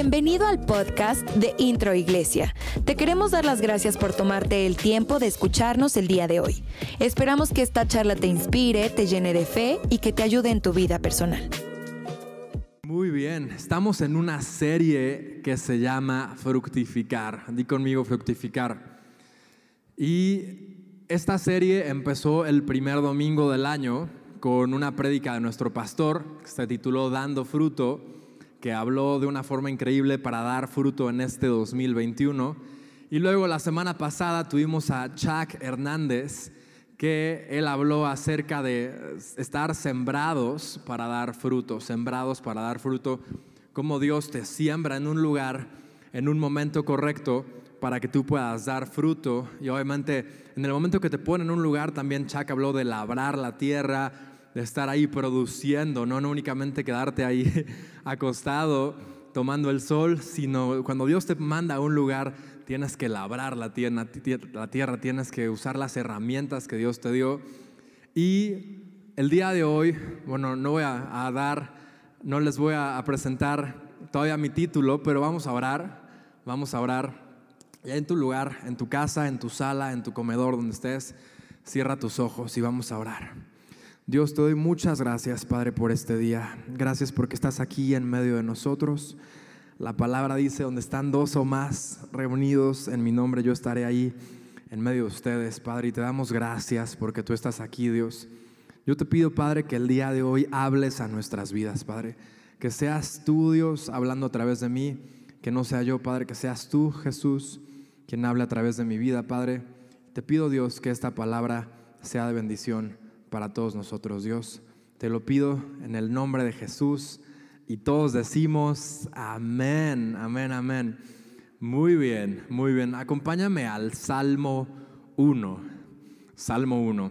Bienvenido al podcast de Intro Iglesia. Te queremos dar las gracias por tomarte el tiempo de escucharnos el día de hoy. Esperamos que esta charla te inspire, te llene de fe y que te ayude en tu vida personal. Muy bien, estamos en una serie que se llama Fructificar. Di conmigo fructificar. Y esta serie empezó el primer domingo del año con una prédica de nuestro pastor que se tituló Dando fruto que habló de una forma increíble para dar fruto en este 2021. Y luego la semana pasada tuvimos a Chuck Hernández, que él habló acerca de estar sembrados para dar fruto, sembrados para dar fruto, como Dios te siembra en un lugar, en un momento correcto, para que tú puedas dar fruto. Y obviamente en el momento que te pone en un lugar, también Chuck habló de labrar la tierra, de estar ahí produciendo, no, únicamente quedarte ahí acostado tomando el sol, sino cuando Dios te manda a un lugar, tienes que labrar la tierra, tienes que usar las herramientas que Dios te dio. Y el día de hoy, bueno, no voy a, dar, no les voy a, presentar todavía mi título, pero vamos a orar, vamos a orar. Ya en tu lugar, en tu casa, en tu sala, en tu comedor, donde estés, cierra tus ojos y vamos a orar. Dios, te doy muchas gracias, Padre, por este día. Gracias porque estás aquí en medio de nosotros. La palabra dice, donde están dos o más reunidos en mi nombre, yo estaré ahí en medio de ustedes, Padre, y te damos gracias porque tú estás aquí, Dios. Yo te pido, Padre, que el día de hoy hables a nuestras vidas, Padre. Que seas tú, Dios, hablando a través de mí, que no sea yo, Padre, que seas tú, Jesús, quien hable a través de mi vida, Padre. Te pido, Dios, que esta palabra sea de bendición para todos nosotros, Dios. Te lo pido en el nombre de Jesús y todos decimos amén, amén, amén. Muy bien, muy bien. Acompáñame al Salmo 1. Salmo 1.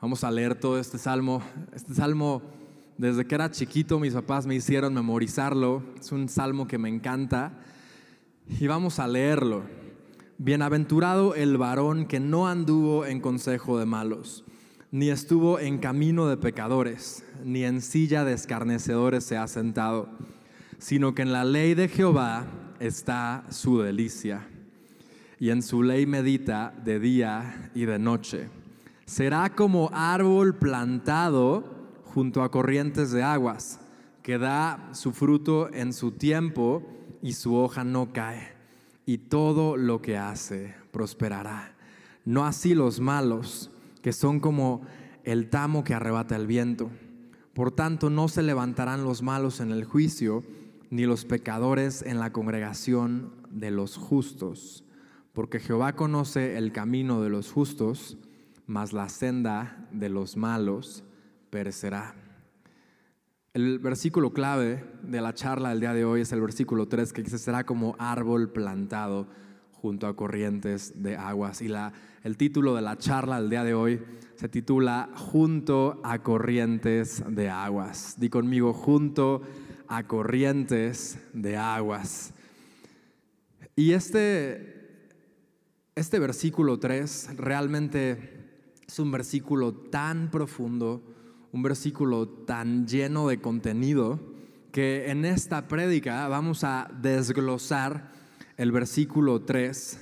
Vamos a leer todo este salmo. Este salmo, desde que era chiquito, mis papás me hicieron memorizarlo. Es un salmo que me encanta. Y vamos a leerlo. Bienaventurado el varón que no anduvo en consejo de malos ni estuvo en camino de pecadores, ni en silla de escarnecedores se ha sentado, sino que en la ley de Jehová está su delicia, y en su ley medita de día y de noche. Será como árbol plantado junto a corrientes de aguas, que da su fruto en su tiempo y su hoja no cae, y todo lo que hace prosperará. No así los malos que son como el tamo que arrebata el viento. Por tanto, no se levantarán los malos en el juicio, ni los pecadores en la congregación de los justos, porque Jehová conoce el camino de los justos, mas la senda de los malos perecerá. El versículo clave de la charla del día de hoy es el versículo 3 que dice, será como árbol plantado junto a corrientes de aguas. Y la, el título de la charla del día de hoy se titula Junto a corrientes de aguas. Di conmigo, junto a corrientes de aguas. Y este, este versículo 3 realmente es un versículo tan profundo, un versículo tan lleno de contenido, que en esta prédica vamos a desglosar el versículo 3,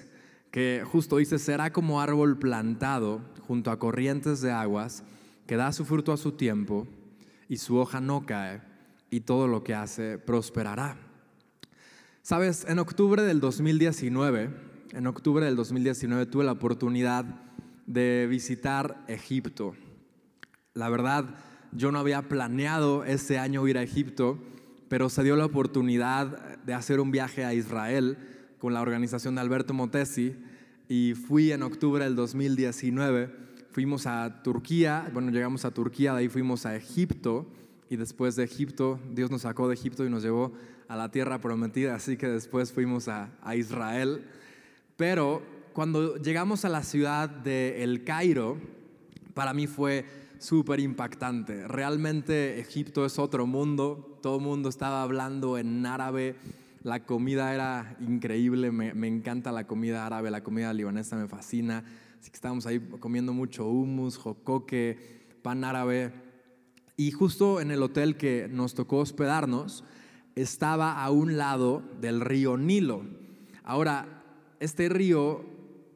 que justo dice, será como árbol plantado junto a corrientes de aguas, que da su fruto a su tiempo y su hoja no cae, y todo lo que hace prosperará. Sabes, en octubre del 2019, en octubre del 2019 tuve la oportunidad de visitar Egipto. La verdad, yo no había planeado ese año ir a Egipto, pero se dio la oportunidad de hacer un viaje a Israel con la organización de Alberto Motesi y fui en octubre del 2019. Fuimos a Turquía, bueno, llegamos a Turquía, de ahí fuimos a Egipto y después de Egipto, Dios nos sacó de Egipto y nos llevó a la tierra prometida, así que después fuimos a, Israel. Pero cuando llegamos a la ciudad de El Cairo, para mí fue súper impactante. Realmente Egipto es otro mundo, todo el mundo estaba hablando en árabe la comida era increíble, me, encanta la comida árabe, la comida libanesa me fascina. Así que estábamos ahí comiendo mucho hummus, jocoque, pan árabe. Y justo en el hotel que nos tocó hospedarnos, estaba a un lado del río Nilo. Ahora, este río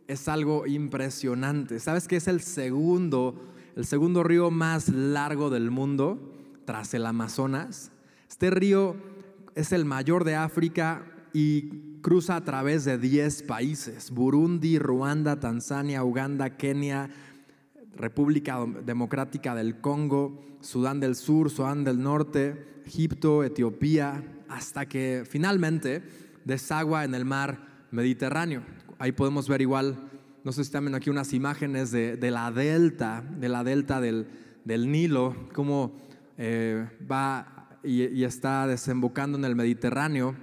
es algo impresionante. ¿Sabes que es el segundo, el segundo río más largo del mundo tras el Amazonas? Este río es el mayor de África y cruza a través de 10 países, Burundi, Ruanda, Tanzania, Uganda, Kenia, República Democrática del Congo, Sudán del Sur, Sudán del Norte, Egipto, Etiopía, hasta que finalmente desagua en el mar Mediterráneo. Ahí podemos ver igual, no sé si están aquí unas imágenes de, la delta, de la delta del, Nilo, cómo eh, va y está desembocando en el Mediterráneo.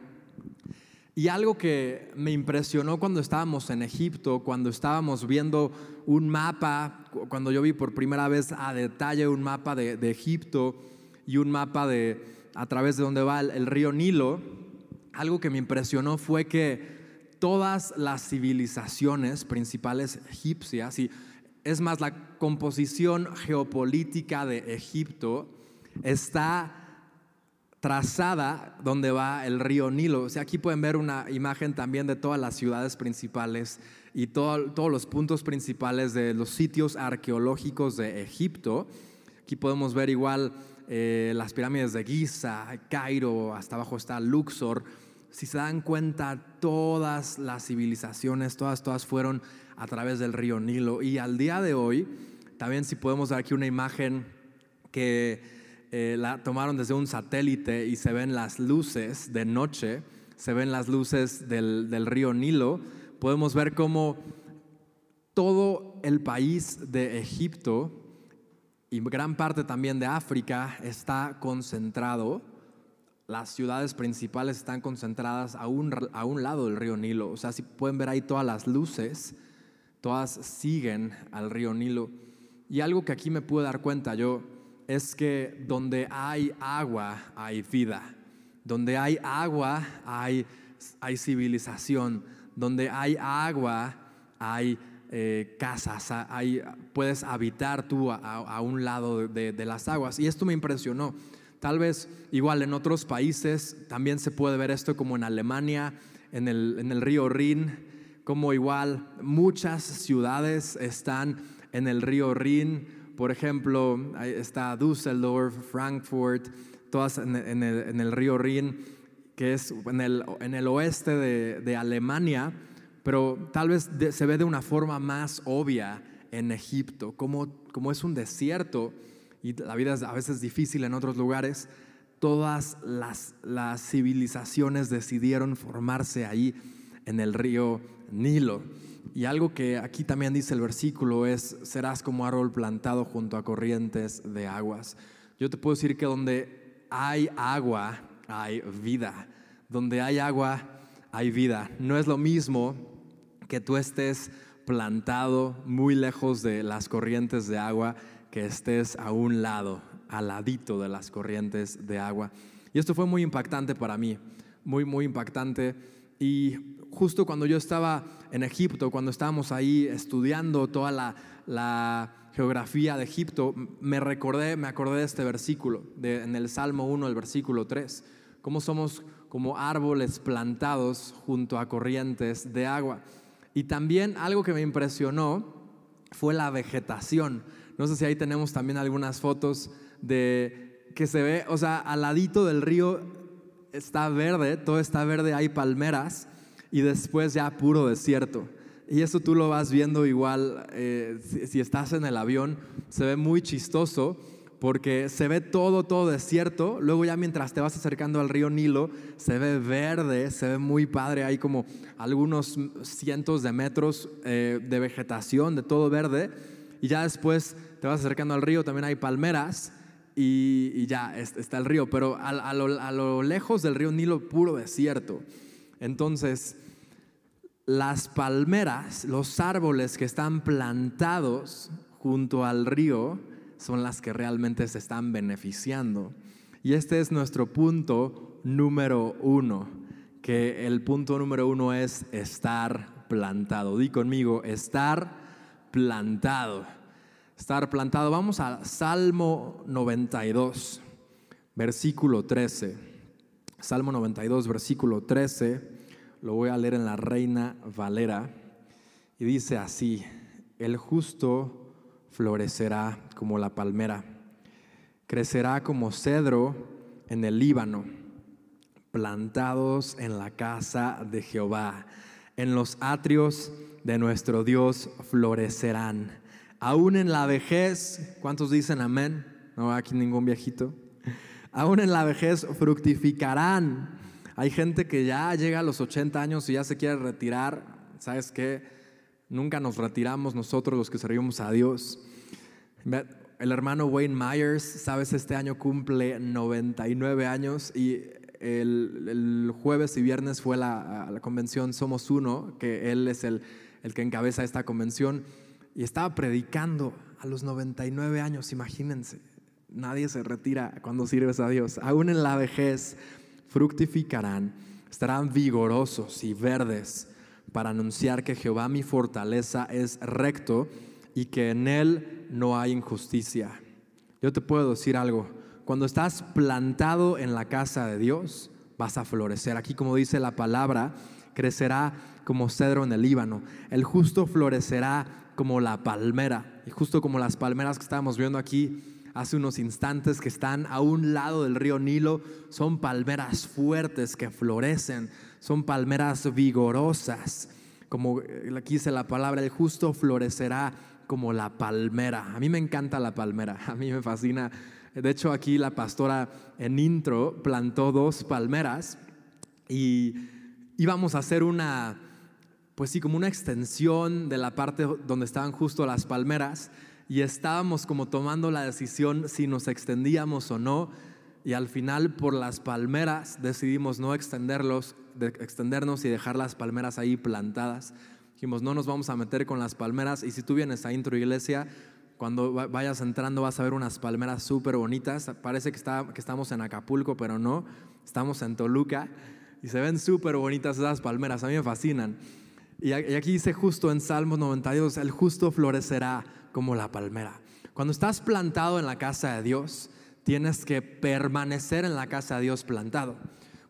Y algo que me impresionó cuando estábamos en Egipto, cuando estábamos viendo un mapa, cuando yo vi por primera vez a detalle un mapa de, Egipto y un mapa de a través de donde va el, río Nilo, algo que me impresionó fue que todas las civilizaciones principales egipcias, y es más, la composición geopolítica de Egipto está trazada donde va el río Nilo. O sea, aquí pueden ver una imagen también de todas las ciudades principales y todos los puntos principales de los sitios arqueológicos de Egipto. Aquí podemos ver igual eh, las pirámides de Giza, Cairo, hasta abajo está Luxor. Si se dan cuenta, todas las civilizaciones, todas, todas fueron a través del río Nilo. Y al día de hoy, también si podemos ver aquí una imagen que eh, la tomaron desde un satélite y se ven las luces de noche, se ven las luces del, del río Nilo, podemos ver cómo todo el país de Egipto y gran parte también de África está concentrado, las ciudades principales están concentradas a un, a un lado del río Nilo. O sea, si pueden ver ahí todas las luces, todas siguen al río Nilo. Y algo que aquí me pude dar cuenta yo, es que donde hay agua hay vida, donde hay agua hay, hay civilización, donde hay agua hay eh, casas, hay, puedes habitar tú a, un lado de, las aguas. Y esto me impresionó. Tal vez igual en otros países también se puede ver esto como en Alemania, en el, en el río Rin, como igual muchas ciudades están en el río Rin por ejemplo, está Düsseldorf, Frankfurt, todas en, el, río Rin, que es en el, oeste de, Alemania, pero tal vez se ve de una forma más obvia en Egipto, como, es un desierto y la vida es a veces difícil en otros lugares, todas las, las civilizaciones decidieron formarse ahí en el río Nilo. Y algo que aquí también dice el versículo es, serás como árbol plantado junto a corrientes de aguas. Yo te puedo decir que donde hay agua, hay vida. Donde hay agua, hay vida. No es lo mismo que tú estés plantado muy lejos de las corrientes de agua, que estés a un lado, al ladito de las corrientes de agua. Y esto fue muy impactante para mí, muy, muy impactante. Y justo cuando yo estaba en Egipto, cuando estábamos ahí estudiando toda la, geografía de Egipto, me recordé, me acordé de este versículo, de, en el Salmo 1, el versículo 3, cómo somos como árboles plantados junto a corrientes de agua. Y también algo que me impresionó fue la vegetación. No sé si ahí tenemos también algunas fotos de que se ve, o sea, al ladito del río está verde, todo está verde, hay palmeras y después ya puro desierto. Y eso tú lo vas viendo igual, eh, si, estás en el avión, se ve muy chistoso porque se ve todo, todo desierto. Luego ya mientras te vas acercando al río Nilo, se ve verde, se ve muy padre. Hay como algunos cientos de metros eh, de vegetación, de todo verde. Y ya después te vas acercando al río, también hay palmeras y, ya está el río. Pero a, lo, a lo lejos del río Nilo, puro desierto. Entonces, las palmeras, los árboles que están plantados junto al río, son las que realmente se están beneficiando. Y este es nuestro punto número uno, que el punto número uno es estar plantado. Di conmigo, estar plantado. Estar plantado. Vamos al Salmo 92, versículo 13. Salmo 92, versículo 13, lo voy a leer en la Reina Valera, y dice así, el justo florecerá como la palmera, crecerá como cedro en el Líbano, plantados en la casa de Jehová, en los atrios de nuestro Dios florecerán. Aún en la vejez, ¿cuántos dicen amén? No aquí ningún viejito aún en la vejez fructificarán. Hay gente que ya llega a los 80 años y ya se quiere retirar. ¿Sabes qué? Nunca nos retiramos nosotros los que servimos a Dios. El hermano Wayne Myers, sabes, este año cumple 99 años y el, jueves y viernes fue la, la, convención Somos Uno, que él es el, el que encabeza esta convención, y estaba predicando a los 99 años, imagínense. Nadie se retira cuando sirves a Dios. Aún en la vejez fructificarán, estarán vigorosos y verdes para anunciar que Jehová mi fortaleza es recto y que en él no hay injusticia. Yo te puedo decir algo, cuando estás plantado en la casa de Dios, vas a florecer. Aquí como dice la palabra, crecerá como cedro en el Líbano. El justo florecerá como la palmera. Y justo como las palmeras que estábamos viendo aquí, hace unos instantes que están a un lado del río Nilo son palmeras fuertes que florecen, son palmeras vigorosas. Como aquí dice la palabra, el justo florecerá como la palmera. A mí me encanta la palmera, a mí me fascina. De hecho, aquí la pastora en intro plantó dos palmeras y íbamos a hacer una, pues sí, como una extensión de la parte donde estaban justo las palmeras y estábamos como tomando la decisión si nos extendíamos o no y al final por las palmeras decidimos no extenderlos, de extendernos y dejar las palmeras ahí plantadas. Dijimos, no nos vamos a meter con las palmeras y si tú vienes a Intro Iglesia, cuando vayas entrando vas a ver unas palmeras súper bonitas. Parece que, está, que estamos en Acapulco, pero no, estamos en Toluca y se ven súper bonitas esas palmeras, a mí me fascinan. Y aquí dice justo en Salmos 92, el justo florecerá como la palmera. Cuando estás plantado en la casa de Dios, tienes que permanecer en la casa de Dios plantado.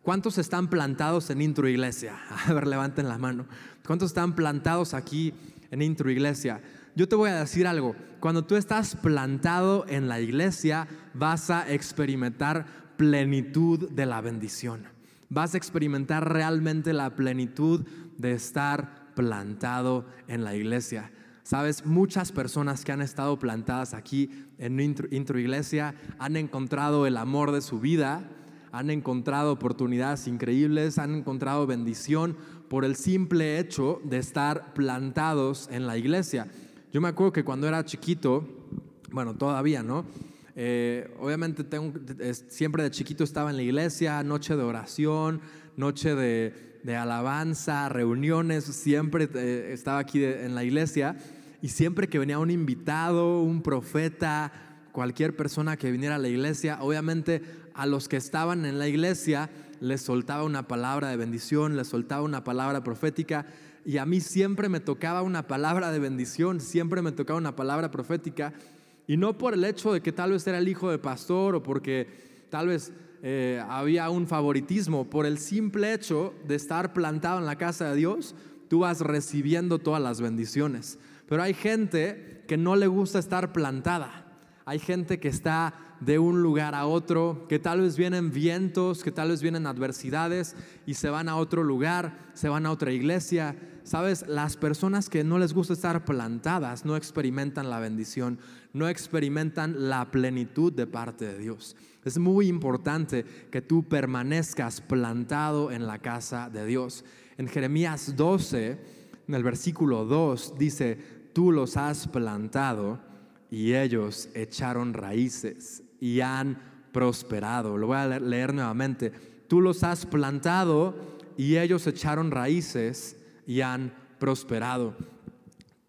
¿Cuántos están plantados en Intro Iglesia? A ver, levanten la mano. ¿Cuántos están plantados aquí en Intro Iglesia? Yo te voy a decir algo. Cuando tú estás plantado en la iglesia, vas a experimentar plenitud de la bendición. Vas a experimentar realmente la plenitud de estar plantado en la iglesia. Sabes, muchas personas que han estado plantadas aquí en Intro, Iglesia han encontrado el amor de su vida, han encontrado oportunidades increíbles, han encontrado bendición por el simple hecho de estar plantados en la iglesia. Yo me acuerdo que cuando era chiquito, bueno, todavía, ¿no? Eh, obviamente tengo, siempre de chiquito estaba en la iglesia, noche de oración, noche de, de alabanza, reuniones, siempre eh, estaba aquí en la iglesia y siempre que venía un invitado, un profeta, cualquier persona que viniera a la iglesia, obviamente a los que estaban en la iglesia les soltaba una palabra de bendición, les soltaba una palabra profética y a mí siempre me tocaba una palabra de bendición, siempre me tocaba una palabra profética y no por el hecho de que tal vez era el hijo de pastor o porque tal vez eh, había un favoritismo, por el simple hecho de estar plantado en la casa de Dios, tú vas recibiendo todas las bendiciones. Pero hay gente que no le gusta estar plantada. Hay gente que está de un lugar a otro, que tal vez vienen vientos, que tal vez vienen adversidades y se van a otro lugar, se van a otra iglesia. Sabes, las personas que no les gusta estar plantadas no experimentan la bendición, no experimentan la plenitud de parte de Dios. Es muy importante que tú permanezcas plantado en la casa de Dios. En Jeremías 12, en el versículo 2, dice, tú los has plantado y ellos echaron raíces y han prosperado. Lo voy a leer nuevamente. Tú los has plantado y ellos echaron raíces y han prosperado.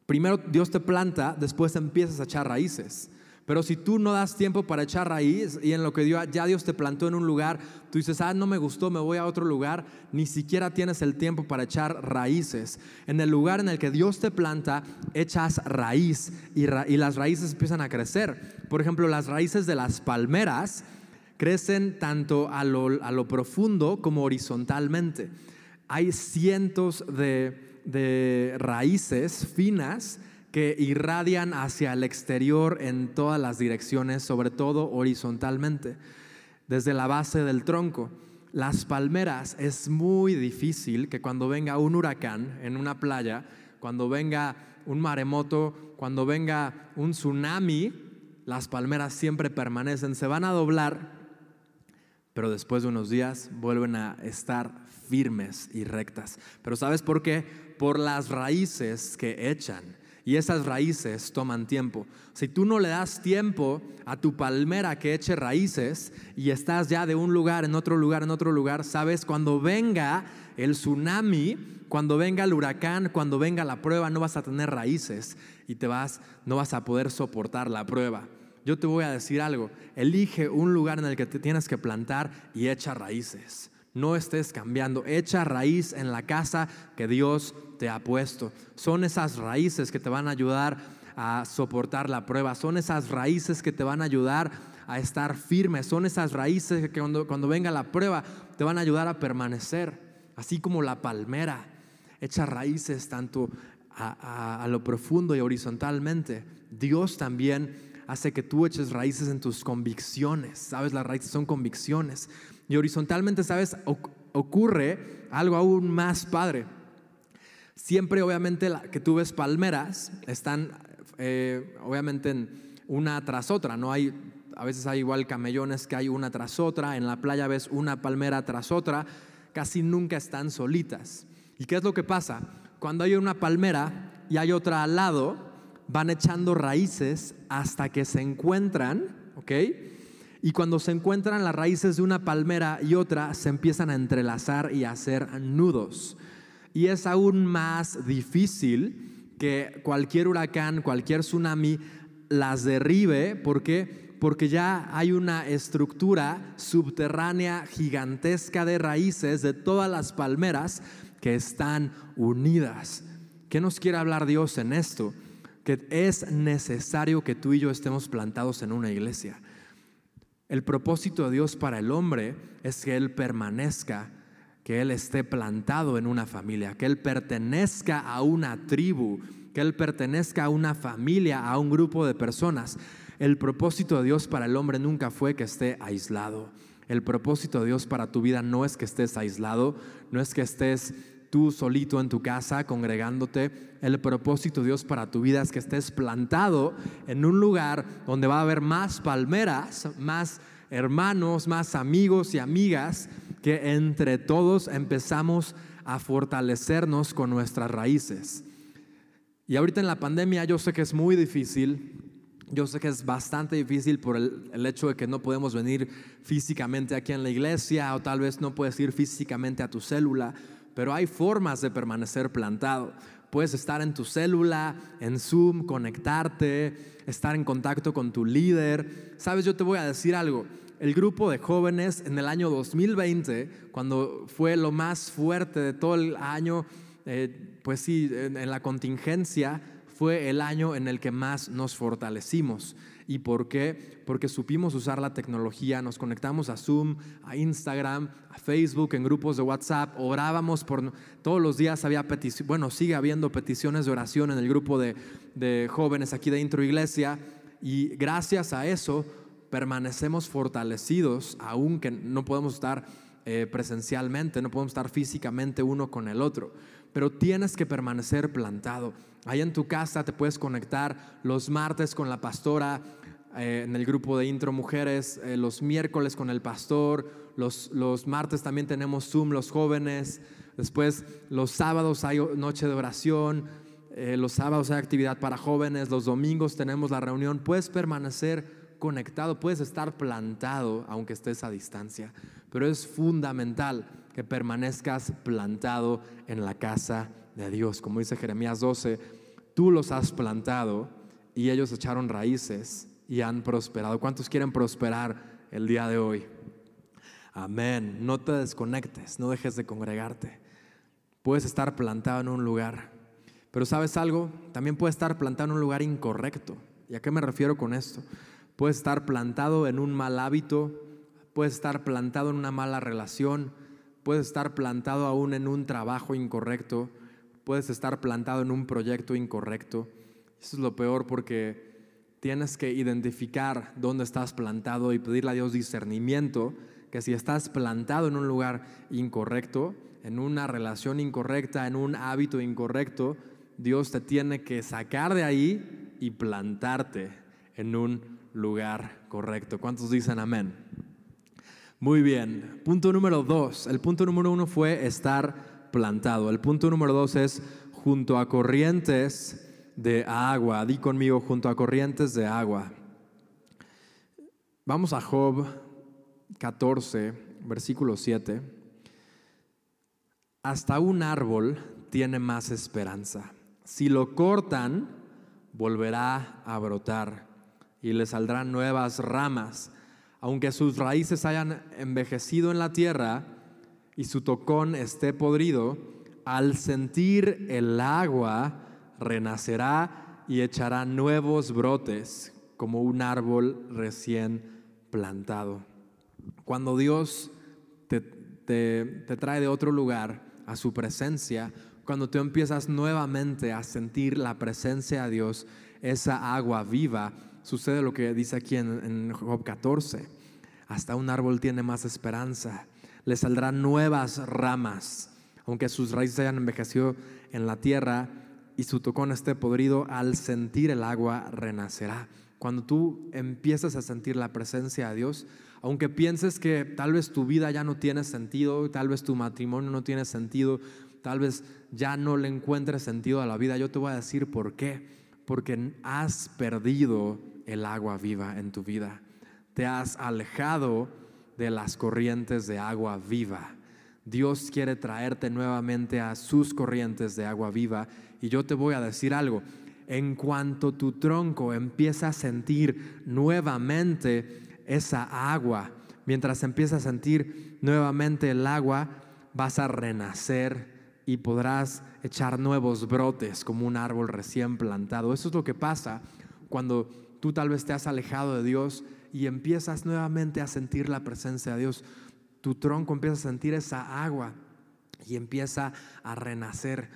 Primero Dios te planta, después empiezas a echar raíces. Pero si tú no das tiempo para echar raíz y en lo que ya Dios te plantó en un lugar, tú dices, ah, no me gustó, me voy a otro lugar, ni siquiera tienes el tiempo para echar raíces. En el lugar en el que Dios te planta, echas raíz y, las raíces empiezan a crecer. Por ejemplo, las raíces de las palmeras crecen tanto a lo profundo como horizontalmente. Hay cientos de, de raíces finas que irradian hacia el exterior en todas las direcciones, sobre todo horizontalmente, desde la base del tronco. Las palmeras es muy difícil que cuando venga un huracán en una playa, cuando venga un maremoto, cuando venga un tsunami, las palmeras siempre permanecen, se van a doblar, pero después de unos días vuelven a estar firmes y rectas. Pero ¿sabes por qué? Por las raíces que echan y esas raíces toman tiempo. Si tú no le das tiempo a tu palmera que eche raíces y estás ya de un lugar en otro lugar, en otro lugar, sabes, cuando venga el tsunami, cuando venga el huracán, cuando venga la prueba, no vas a tener raíces y te vas, no vas a poder soportar la prueba. Yo te voy a decir algo, elige un lugar en el que te tienes que plantar y echa raíces. No estés cambiando, echa raíz en la casa que Dios te ha puesto. Son esas raíces que te van a ayudar a soportar la prueba, son esas raíces que te van a ayudar a estar firme, son esas raíces que cuando, venga la prueba te van a ayudar a permanecer, así como la palmera echa raíces tanto a, a lo profundo y horizontalmente. Dios también hace que tú eches raíces en tus convicciones, sabes, las raíces son convicciones. Y horizontalmente, ¿sabes? ocurre algo aún más padre. Siempre, obviamente, que tú ves palmeras, están, eh, obviamente, en una tras otra. No hay, a veces hay igual camellones que hay una tras otra. En la playa ves una palmera tras otra. Casi nunca están solitas. ¿Y qué es lo que pasa? Cuando hay una palmera y hay otra al lado, van echando raíces hasta que se encuentran, ¿ok? Y cuando se encuentran las raíces de una palmera y otra, se empiezan a entrelazar y a hacer nudos. Y es aún más difícil que cualquier huracán, cualquier tsunami las derribe. ¿Por qué? Porque ya hay una estructura subterránea gigantesca de raíces de todas las palmeras que están unidas. ¿Qué nos quiere hablar Dios en esto? Que es necesario que tú y yo estemos plantados en una iglesia el propósito de Dios para el hombre es que Él permanezca, que Él esté plantado en una familia, que Él pertenezca a una tribu, que Él pertenezca a una familia, a un grupo de personas. El propósito de Dios para el hombre nunca fue que esté aislado. El propósito de Dios para tu vida no es que estés aislado, no es que estés tú solito en tu casa congregándote. El propósito de Dios para tu vida es que estés plantado en un lugar donde va a haber más palmeras, más hermanos, más amigos y amigas, que entre todos empezamos a fortalecernos con nuestras raíces. Y ahorita en la pandemia yo sé que es muy difícil, yo sé que es bastante difícil por el, hecho de que no podemos venir físicamente aquí en la iglesia o tal vez no puedes ir físicamente a tu célula, pero hay formas de permanecer plantado. Puedes estar en tu célula, en Zoom, conectarte, estar en contacto con tu líder. Sabes, yo te voy a decir algo. El grupo de jóvenes en el año 2020, cuando fue lo más fuerte de todo el año, eh, pues sí, en la contingencia, fue el año en el que más nos fortalecimos. ¿Y por qué? Porque supimos usar la tecnología, nos conectamos a Zoom, a Instagram, a Facebook, en grupos de WhatsApp, orábamos por todos los días había peticiones, bueno, sigue habiendo peticiones de oración en el grupo de, de jóvenes aquí de Intro Iglesia y gracias a eso permanecemos fortalecidos, aunque no podemos estar eh, presencialmente, no podemos estar físicamente uno con el otro, pero tienes que permanecer plantado. Ahí en tu casa te puedes conectar los martes con la pastora, eh, en el grupo de intro mujeres, eh, los miércoles con el pastor, los, los martes también tenemos Zoom, los jóvenes, después los sábados hay noche de oración, los sábados hay actividad para jóvenes, los domingos tenemos la reunión, puedes permanecer conectado, puedes estar plantado aunque estés a distancia pero es fundamental que permanezcas plantado en la casa de Dios. Como dice Jeremías 12, tú los has plantado y ellos echaron raíces y han prosperado. ¿Cuántos quieren prosperar el día de hoy? Amén. No te desconectes, no dejes de congregarte. Puedes estar plantado en un lugar, pero ¿sabes algo? También puedes estar plantado en un lugar incorrecto. ¿Y a qué me refiero con esto? Puedes estar plantado en un mal hábito, puedes estar plantado en una mala relación, puedes estar plantado aún en un trabajo incorrecto, puedes estar plantado en un proyecto incorrecto. Eso es lo peor porque tienes que identificar dónde estás plantado y pedirle a Dios discernimiento, que si estás plantado en un lugar incorrecto, en una relación incorrecta, en un hábito incorrecto, Dios te tiene que sacar de ahí y plantarte en un lugar correcto. ¿Cuántos dicen amén? Muy bien. Punto número dos. El punto número uno fue estar plantado. El punto número dos es junto a corrientes de agua. Di conmigo junto a corrientes de agua. Vamos a Job 14, versículo 7. Hasta un árbol tiene más esperanza. Si lo cortan, volverá a brotar y le saldrán nuevas ramas. Aunque sus raíces hayan envejecido en la tierra y su tocón esté podrido, al sentir el agua renacerá y echará nuevos brotes como un árbol recién plantado. Cuando Dios te, te trae de otro lugar a su presencia, cuando tú empiezas nuevamente a sentir la presencia de Dios, esa agua viva, sucede lo que dice aquí en, en Job 14. Hasta un árbol tiene más esperanza, le saldrán nuevas ramas, aunque sus raíces hayan envejecido en la tierra y su tocón esté podrido, al sentir el agua renacerá. Cuando tú empiezas a sentir la presencia de Dios, aunque pienses que tal vez tu vida ya no tiene sentido, tal vez tu matrimonio no tiene sentido, tal vez ya no le encuentres sentido a la vida, yo te voy a decir por qué. Porque has perdido el agua viva en tu vida. Te has alejado de las corrientes de agua viva. Dios quiere traerte nuevamente a sus corrientes de agua viva. Y yo te voy a decir algo. En cuanto tu tronco empieza a sentir nuevamente esa agua, mientras empieza a sentir nuevamente el agua, vas a renacer y podrás echar nuevos brotes como un árbol recién plantado. Eso es lo que pasa cuando tú tal vez te has alejado de Dios y empiezas nuevamente a sentir la presencia de Dios. Tu tronco empieza a sentir esa agua y empieza a renacer,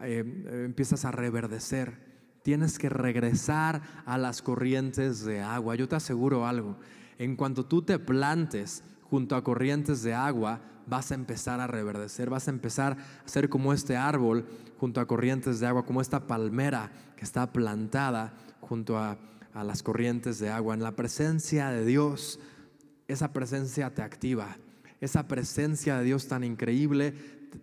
eh, empiezas a reverdecer. Tienes que regresar a las corrientes de agua. Yo te aseguro algo, en cuanto tú te plantes junto a corrientes de agua, vas a empezar a reverdecer, vas a empezar a ser como este árbol junto a corrientes de agua, como esta palmera que está plantada junto a, a las corrientes de agua. En la presencia de Dios, esa presencia te activa, esa presencia de Dios tan increíble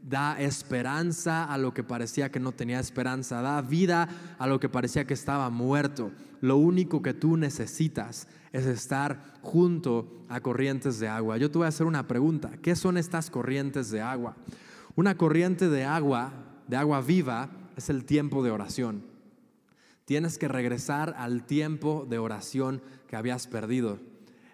da esperanza a lo que parecía que no tenía esperanza, da vida a lo que parecía que estaba muerto. Lo único que tú necesitas es estar junto a corrientes de agua. Yo te voy a hacer una pregunta. ¿Qué son estas corrientes de agua? Una corriente de agua, de agua viva, es el tiempo de oración. Tienes que regresar al tiempo de oración que habías perdido.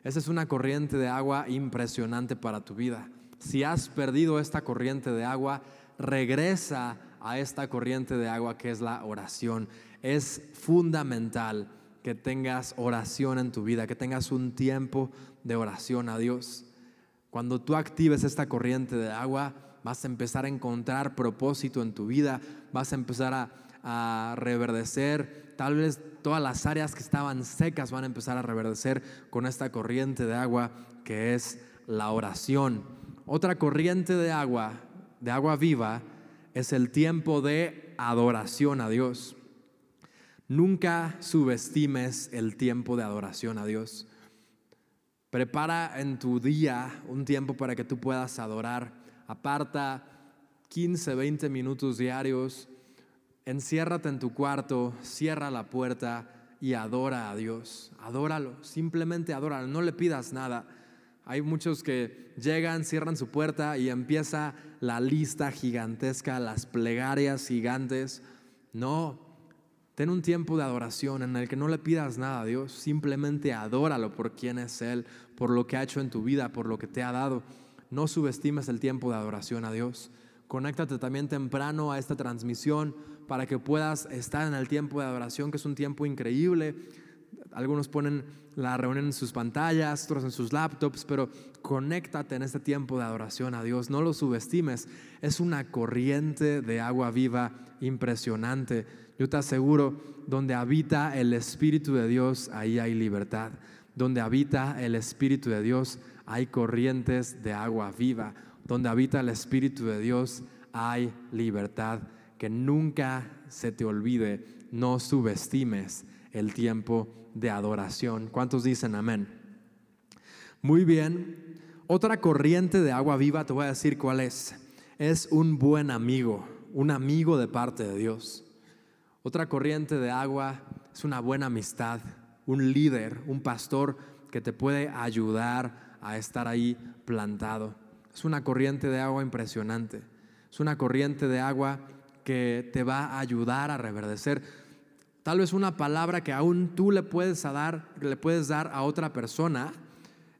Esa es una corriente de agua impresionante para tu vida si has perdido esta corriente de agua, regresa a esta corriente de agua que es la oración. Es fundamental que tengas oración en tu vida, que tengas un tiempo de oración a Dios. Cuando tú actives esta corriente de agua, vas a empezar a encontrar propósito en tu vida, vas a empezar a, a reverdecer, tal vez todas las áreas que estaban secas van a empezar a reverdecer con esta corriente de agua que es la oración. Otra corriente de agua, de agua viva, es el tiempo de adoración a Dios. Nunca subestimes el tiempo de adoración a Dios. Prepara en tu día un tiempo para que tú puedas adorar. Aparta 15, 20 minutos diarios. Enciérrate en tu cuarto, cierra la puerta y adora a Dios. Adóralo, simplemente adóralo. No le pidas nada. Hay muchos que llegan, cierran su puerta y empieza la lista gigantesca, las plegarias gigantes. No, ten un tiempo de adoración en el que no le pidas nada a Dios, simplemente adóralo por quién es Él, por lo que ha hecho en tu vida, por lo que te ha dado. No subestimes el tiempo de adoración a Dios. Conéctate también temprano a esta transmisión para que puedas estar en el tiempo de adoración, que es un tiempo increíble algunos ponen la reunión en sus pantallas, otros en sus laptops, pero conéctate en este tiempo de adoración a Dios, no lo subestimes, es una corriente de agua viva impresionante. Yo te aseguro, donde habita el Espíritu de Dios, ahí hay libertad. Donde habita el Espíritu de Dios, hay corrientes de agua viva. Donde habita el Espíritu de Dios, hay libertad. Que nunca se te olvide, no subestimes el tiempo de adoración. ¿Cuántos dicen amén? Muy bien. Otra corriente de agua viva, te voy a decir cuál es. Es un buen amigo, un amigo de parte de Dios. Otra corriente de agua es una buena amistad, un líder, un pastor que te puede ayudar a estar ahí plantado. Es una corriente de agua impresionante. Es una corriente de agua que te va a ayudar a reverdecer. Tal vez una palabra que aún tú le puedes dar, le puedes dar a otra persona,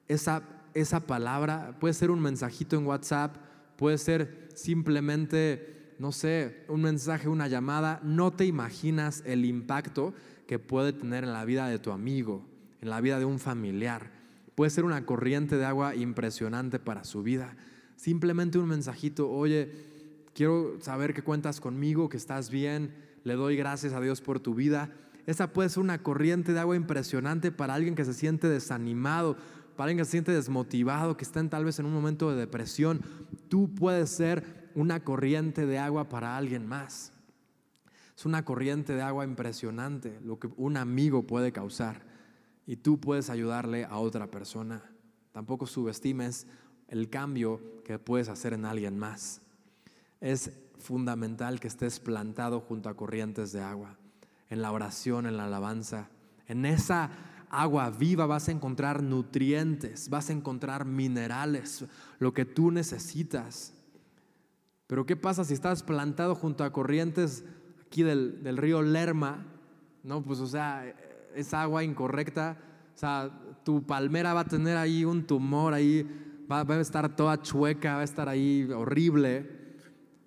esa, esa palabra puede ser un mensajito en WhatsApp, puede ser simplemente, no sé, un mensaje, una llamada. No te imaginas el impacto que puede tener en la vida de tu amigo, en la vida de un familiar. Puede ser una corriente de agua impresionante para su vida. Simplemente un mensajito, oye, quiero saber que cuentas conmigo, que estás bien le doy gracias a Dios por tu vida. Esa puede ser una corriente de agua impresionante para alguien que se siente desanimado, para alguien que se siente desmotivado, que está tal vez en un momento de depresión. Tú puedes ser una corriente de agua para alguien más. Es una corriente de agua impresionante lo que un amigo puede causar y tú puedes ayudarle a otra persona. Tampoco subestimes el cambio que puedes hacer en alguien más. Es fundamental que estés plantado junto a corrientes de agua, en la oración, en la alabanza. En esa agua viva vas a encontrar nutrientes, vas a encontrar minerales, lo que tú necesitas. Pero ¿qué pasa si estás plantado junto a corrientes aquí del, río Lerma? No, pues o sea, es agua incorrecta. O sea, tu palmera va a tener ahí un tumor, ahí va a estar toda chueca, va a estar ahí horrible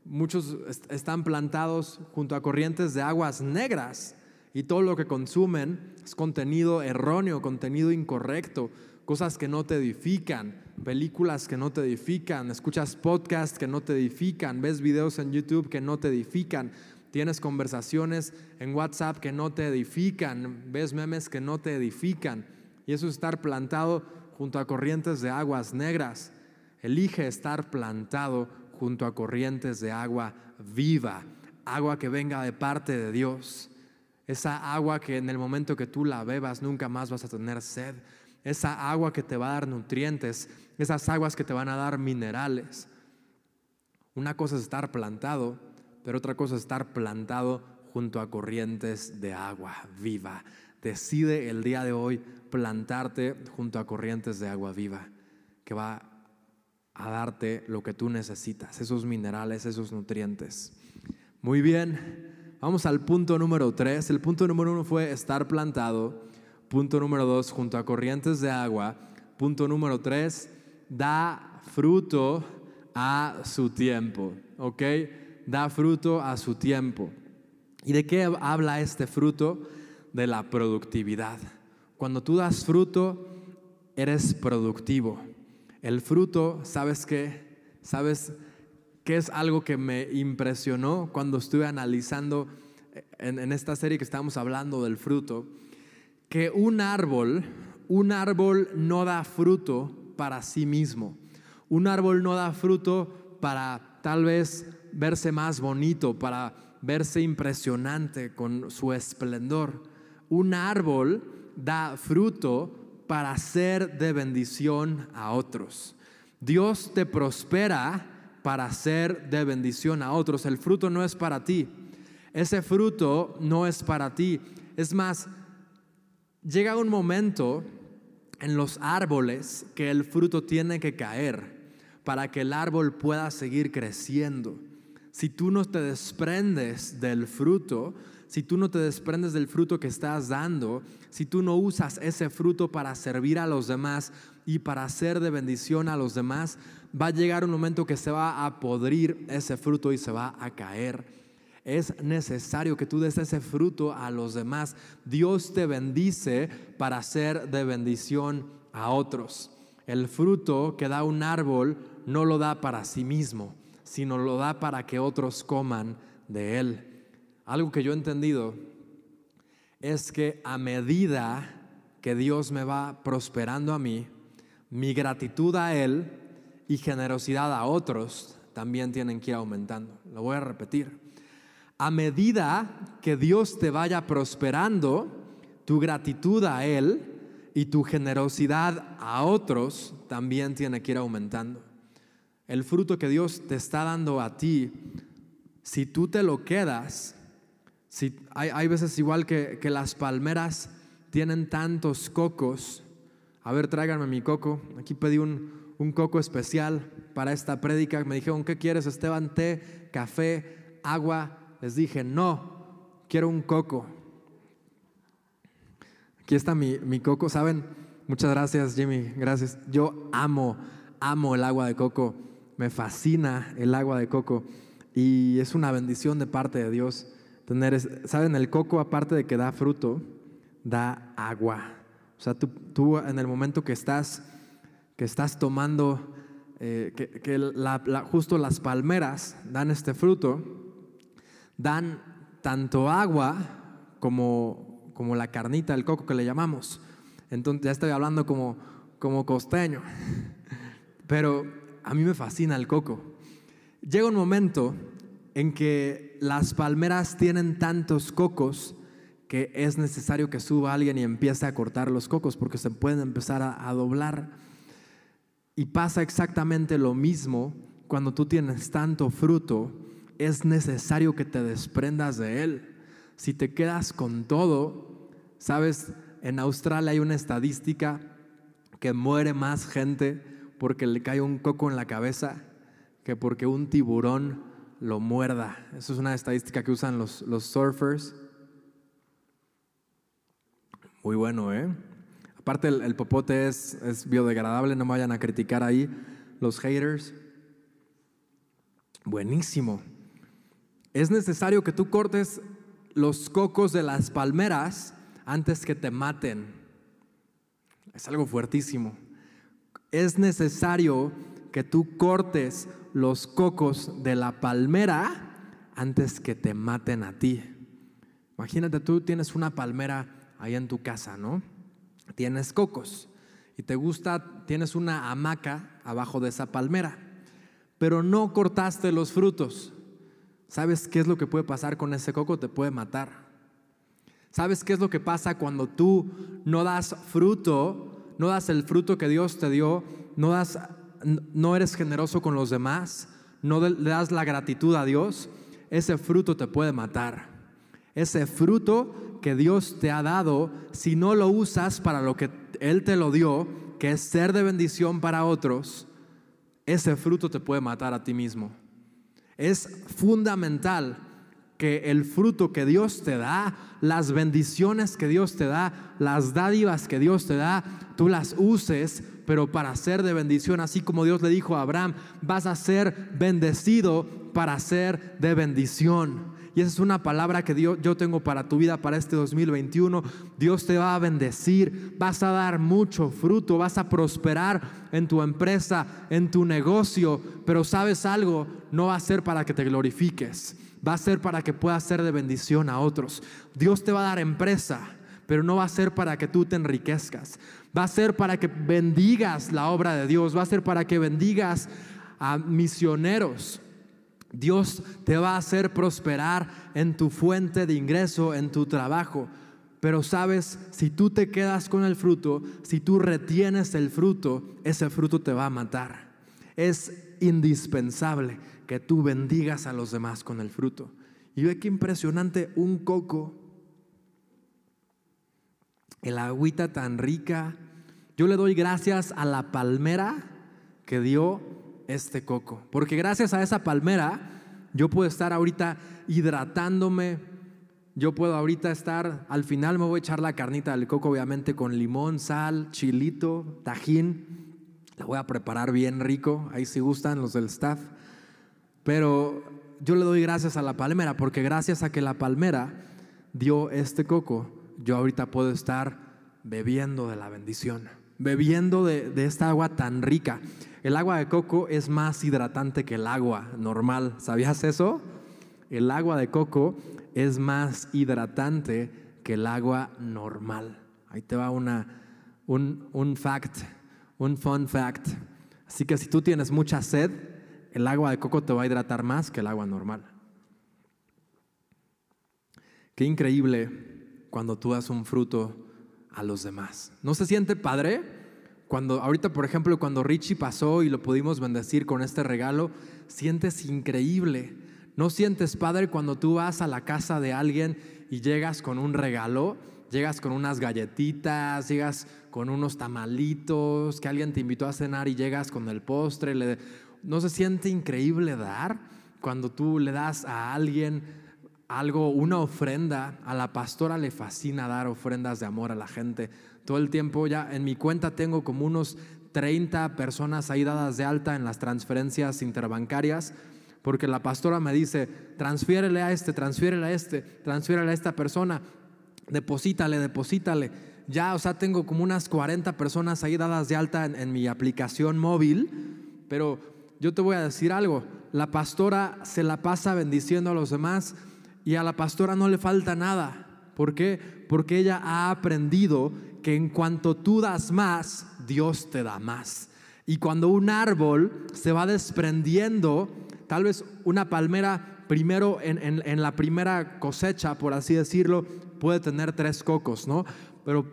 muchos están plantados junto a corrientes de aguas negras y todo lo que consumen es contenido erróneo, contenido incorrecto, cosas que no te edifican, películas que no te edifican, escuchas podcasts que no te edifican, ves videos en YouTube que no te edifican, tienes conversaciones en WhatsApp que no te edifican, ves memes que no te edifican. Y eso es estar plantado junto a corrientes de aguas negras. Elige estar plantado junto a corrientes de agua viva, agua que venga de parte de Dios. Esa agua que en el momento que tú la bebas nunca más vas a tener sed. Esa agua que te va a dar nutrientes, esas aguas que te van a dar minerales. Una cosa es estar plantado, pero otra cosa es estar plantado junto a corrientes de agua viva. Decide el día de hoy plantarte junto a corrientes de agua viva, que va a darte lo que tú necesitas, esos minerales, esos nutrientes. Muy bien, vamos al punto número tres. El punto número uno fue estar plantado. Punto número dos, junto a corrientes de agua. Punto número tres, da fruto a su tiempo. ¿Ok? Da fruto a su tiempo. ¿Y de qué habla este fruto? De la productividad. Cuando tú das fruto, eres productivo. El fruto, ¿sabes qué? ¿Sabes qué es algo que me impresionó cuando estuve analizando en, esta serie que estamos hablando del fruto? Que un árbol, un árbol no da fruto para sí mismo. Un árbol no da fruto para tal vez verse más bonito, para verse impresionante con su esplendor. Un árbol da fruto para ser de bendición a otros. Dios te prospera para ser de bendición a otros. El fruto no es para ti. Ese fruto no es para ti. Es más, llega un momento en los árboles que el fruto tiene que caer para que el árbol pueda seguir creciendo. Si tú no te desprendes del fruto, si tú no te desprendes del fruto que estás dando, si tú no usas ese fruto para servir a los demás y para hacer de bendición a los demás, va a llegar un momento que se va a podrir ese fruto y se va a caer. Es necesario que tú des ese fruto a los demás. Dios te bendice para ser de bendición a otros. El fruto que da un árbol no lo da para sí mismo, sino lo da para que otros coman de él. Algo que yo he entendido es que a medida que Dios me va prosperando a mí, mi gratitud a Él y generosidad a otros también tienen que ir aumentando. Lo voy a repetir. A medida que Dios te vaya prosperando, tu gratitud a Él y tu generosidad a otros también tiene que ir aumentando. El fruto que Dios te está dando a ti, si tú te lo quedas, si, hay, veces igual que, que las palmeras tienen tantos cocos, a ver, tráiganme mi coco. Aquí pedí un, un coco especial para esta prédica. Me dijeron, ¿qué quieres, Esteban? ¿Té, café, agua? Les dije, no, quiero un coco. Aquí está mi, mi coco, ¿saben? Muchas gracias, Jimmy. Gracias. Yo amo, amo el agua de coco. Me fascina el agua de coco. Y es una bendición de parte de Dios ¿saben? El coco, aparte de que da fruto, da agua. O sea, tú, en el momento que estás, que estás tomando, eh, que, justo las palmeras dan este fruto, dan tanto agua como, como la carnita, el coco que le llamamos. Entonces ya estoy hablando como, como costeño. Pero a mí me fascina el coco. Llega un momento en que las palmeras tienen tantos cocos que es necesario que suba alguien y empiece a cortar los cocos porque se pueden empezar a, doblar. Y pasa exactamente lo mismo cuando tú tienes tanto fruto, es necesario que te desprendas de él. Si te quedas con todo, sabes, en Australia hay una estadística que muere más gente porque le cae un coco en la cabeza que porque un tiburón lo muerda. Eso es una estadística que usan los, los surfers. Muy bueno, ¿eh? Aparte el, popote es, es, biodegradable, no me vayan a criticar ahí los haters. Buenísimo. Es necesario que tú cortes los cocos de las palmeras antes que te maten. Es algo fuertísimo. Es necesario que tú cortes los cocos de la palmera antes que te maten a ti. Imagínate, tú tienes una palmera ahí en tu casa, ¿no? Tienes cocos y te gusta, tienes una hamaca abajo de esa palmera, pero no cortaste los frutos. ¿Sabes qué es lo que puede pasar con ese coco? Te puede matar. ¿Sabes qué es lo que pasa cuando tú no das fruto, no das el fruto que Dios te dio, no das no eres generoso con los demás, no le das la gratitud a Dios? Ese fruto te puede matar. Ese fruto que Dios te ha dado, si no lo usas para lo que Él te lo dio, que es ser de bendición para otros, ese fruto te puede matar a ti mismo. Es fundamental que el fruto que Dios te da, las bendiciones que Dios te da, las dádivas que Dios te da, tú las uses, pero para ser de bendición, así como Dios le dijo a Abraham, vas a ser bendecido para ser de bendición. Y esa es una palabra que Dios, yo tengo para tu vida para este 2021. Dios te va a bendecir, vas a dar mucho fruto, vas a prosperar en tu empresa, en tu negocio, pero sabes algo, no va a ser para que te glorifiques, va a ser para que puedas ser de bendición a otros. Dios te va a dar empresa, pero no va a ser para que tú te enriquezcas, va a ser para que bendigas la obra de Dios, va a ser para que bendigas a misioneros Dios te va a hacer prosperar en tu fuente de ingreso, en tu trabajo. Pero sabes, si tú te quedas con el fruto, si tú retienes el fruto, ese fruto te va a matar. Es indispensable que tú bendigas a los demás con el fruto. Y ve qué impresionante un coco, el agüita tan rica. Yo le doy gracias a la palmera que dio este coco. Porque gracias a esa palmera yo puedo estar ahorita hidratándome. Yo puedo ahorita estar, al final me voy a echar la carnita del coco, obviamente con limón, sal, chilito, tajín. La voy a preparar bien rico, ahí si gustan los del staff. Pero yo le doy gracias a la palmera, porque gracias a que la palmera dio este coco, yo ahorita puedo estar bebiendo de la bendición, bebiendo de, esta agua tan rica. El agua de coco es más hidratante que el agua normal. ¿Sabías eso? El agua de coco es más hidratante que el agua normal. Ahí te va una, un, un fact, un fun fact. Así que si tú tienes mucha sed, el agua de coco te va a hidratar más que el agua normal. Qué increíble cuando tú das un fruto a los demás. ¿No se siente padre? Cuando ahorita, por ejemplo, cuando Richie pasó y lo pudimos bendecir con este regalo, sientes increíble. ¿No sientes padre cuando tú vas a la casa de alguien y llegas con un regalo? Llegas con unas galletitas, llegas con unos tamalitos, que alguien te invitó a cenar y llegas con el postre. ¿No se siente increíble dar cuando tú le das a alguien algo, una ofrenda? A la pastora le fascina dar ofrendas de amor a la gente. Todo el tiempo ya en mi cuenta tengo como unos 30 personas ahí dadas de alta en las transferencias interbancarias porque la pastora me dice, transfiérele a este, transfiérele a este, transfiérele a esta persona, deposítale, deposítale. Ya, o sea, tengo como unas 40 personas ahí dadas de alta en, en mi aplicación móvil, pero yo te voy a decir algo, la pastora se la pasa bendiciendo a los demás y a la pastora no le falta nada. ¿Por qué? Porque ella ha aprendido que en cuanto tú das más, Dios te da más. Y cuando un árbol se va desprendiendo, tal vez una palmera primero en, en, la primera cosecha, por así decirlo, puede tener tres cocos, ¿no? Pero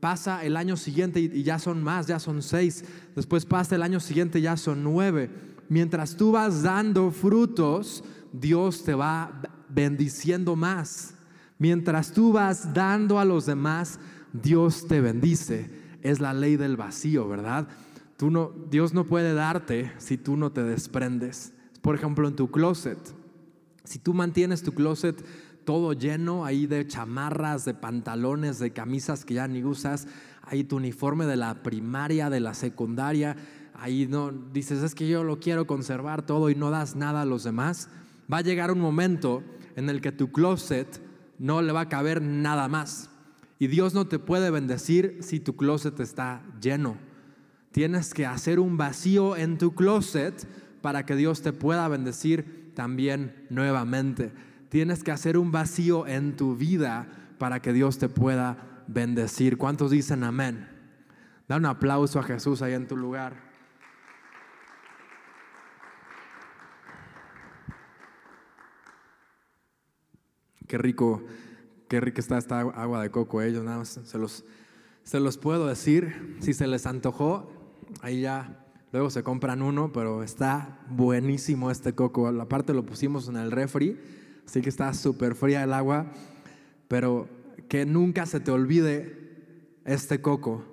pasa el año siguiente y, y ya son más, ya son seis. Después pasa el año siguiente, ya son nueve mientras tú vas dando frutos, Dios te va bendiciendo más. Mientras tú vas dando a los demás, Dios te bendice. Es la ley del vacío, ¿verdad? Tú no, Dios no puede darte si tú no te desprendes. Por ejemplo, en tu closet. Si tú mantienes tu closet todo lleno ahí de chamarras, de pantalones, de camisas que ya ni usas, ahí tu uniforme de la primaria, de la secundaria, ahí no dices, es que yo lo quiero conservar todo y no das nada a los demás, va a llegar un momento en el que tu closet no le va a caber nada más. Y Dios no te puede bendecir si tu closet está lleno. Tienes que hacer un vacío en tu closet para que Dios te pueda bendecir también nuevamente. Tienes que hacer un vacío en tu vida para que Dios te pueda bendecir. ¿Cuántos dicen amén? Da un aplauso a Jesús ahí en tu lugar. Qué rico, qué rica está esta agua de coco. Ellos nada más se los, se los puedo decir. Si se les antojó, ahí ya luego se compran uno, pero está buenísimo este coco. Aparte lo pusimos en el refri, así que está súper fría el agua. Pero que nunca se te olvide este coco,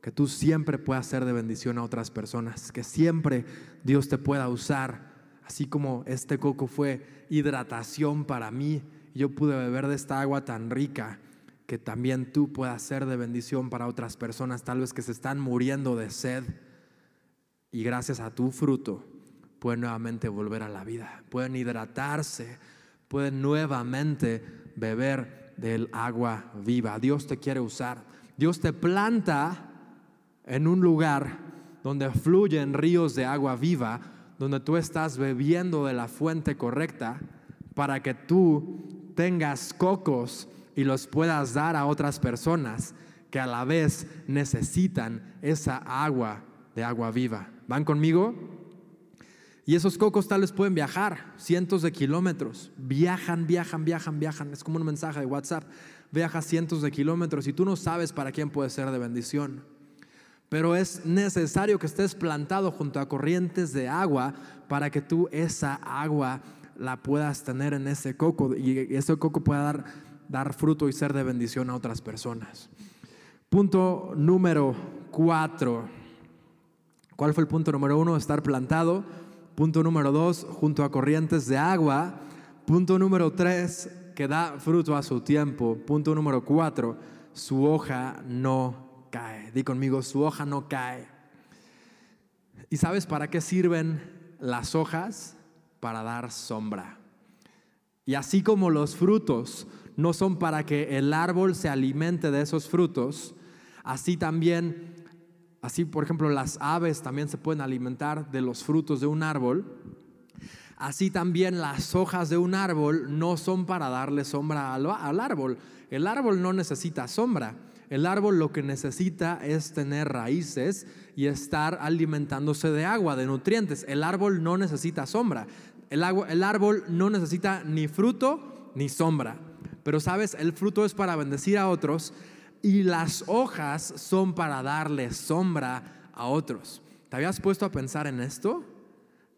que tú siempre puedas ser de bendición a otras personas, que siempre Dios te pueda usar, así como este coco fue hidratación para mí yo pude beber de esta agua tan rica que también tú puedas ser de bendición para otras personas, tal vez que se están muriendo de sed y gracias a tu fruto pueden nuevamente volver a la vida, pueden hidratarse, pueden nuevamente beber del agua viva. Dios te quiere usar. Dios te planta en un lugar donde fluyen ríos de agua viva, donde tú estás bebiendo de la fuente correcta para que tú tengas cocos y los puedas dar a otras personas que a la vez necesitan esa agua de agua viva. ¿Van conmigo? Y esos cocos tales pueden viajar cientos de kilómetros. Viajan, viajan, viajan, viajan. Es como un mensaje de WhatsApp. Viaja cientos de kilómetros y tú no sabes para quién puede ser de bendición. Pero es necesario que estés plantado junto a corrientes de agua para que tú esa agua la puedas tener en ese coco y ese coco pueda dar, dar fruto y ser de bendición a otras personas. Punto número cuatro. ¿Cuál fue el punto número uno? Estar plantado. Punto número dos, junto a corrientes de agua. Punto número tres, que da fruto a su tiempo. Punto número cuatro, su hoja no cae. Di conmigo, su hoja no cae. ¿Y sabes para qué sirven las hojas? Para dar sombra. Y así como los frutos no son para que el árbol se alimente de esos frutos, así también, así por ejemplo las aves también se pueden alimentar de los frutos de un árbol, así también las hojas de un árbol no son para darle sombra al, al árbol. El árbol no necesita sombra. El árbol lo que necesita es tener raíces y estar alimentándose de agua, de nutrientes. El árbol no necesita sombra. El, árbol no necesita ni fruto ni sombra. Pero sabes, el fruto es para bendecir a otros y las hojas son para darle sombra a otros. ¿Te habías puesto a pensar en esto?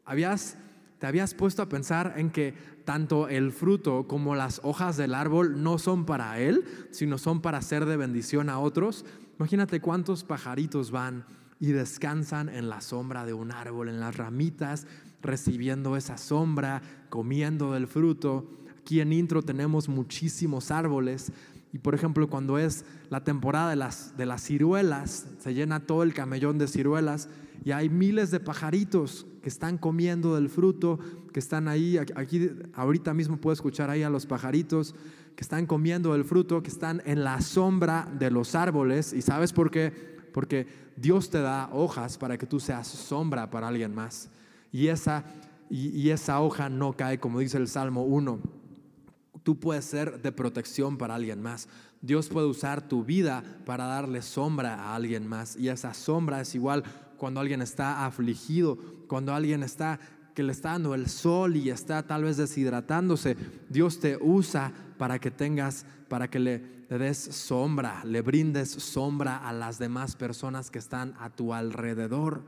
¿Habías, ¿Te habías puesto a pensar en que tanto el fruto como las hojas del árbol no son para él, sino son para ser de bendición a otros? Imagínate cuántos pajaritos van y descansan en la sombra de un árbol, en las ramitas recibiendo esa sombra, comiendo del fruto. Aquí en Intro tenemos muchísimos árboles y por ejemplo cuando es la temporada de las, de las ciruelas, se llena todo el camellón de ciruelas y hay miles de pajaritos que están comiendo del fruto, que están ahí, aquí ahorita mismo puedo escuchar ahí a los pajaritos que están comiendo del fruto, que están en la sombra de los árboles. ¿Y sabes por qué? Porque Dios te da hojas para que tú seas sombra para alguien más y esa, y, esa hoja no cae, como dice el Salmo 1. Tú puedes ser de protección para alguien más. Dios puede usar tu vida para darle sombra a alguien más. Y esa sombra es igual cuando alguien está afligido, cuando alguien está que le está dando el sol y está tal vez deshidratándose. Dios te usa para que tengas, para que le, le des sombra, le brindes sombra a las demás personas que están a tu alrededor.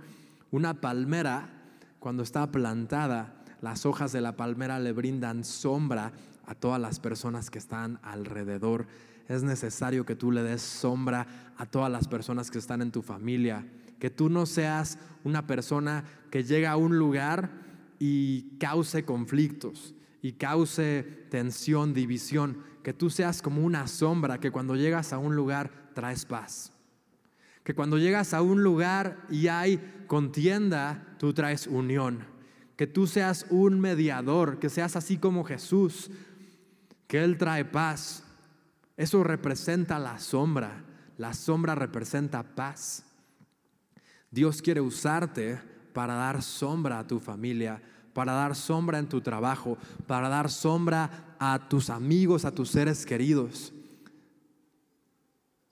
Una palmera cuando está plantada, las hojas de la palmera le brindan sombra a todas las personas que están alrededor. Es necesario que tú le des sombra a todas las personas que están en tu familia. Que tú no seas una persona que llega a un lugar y cause conflictos y cause tensión, división. Que tú seas como una sombra que cuando llegas a un lugar traes paz que cuando llegas a un lugar y hay contienda, tú traes unión. Que tú seas un mediador, que seas así como Jesús, que Él trae paz. Eso representa la sombra. La sombra representa paz. Dios quiere usarte para dar sombra a tu familia, para dar sombra en tu trabajo, para dar sombra a tus amigos, a tus seres queridos.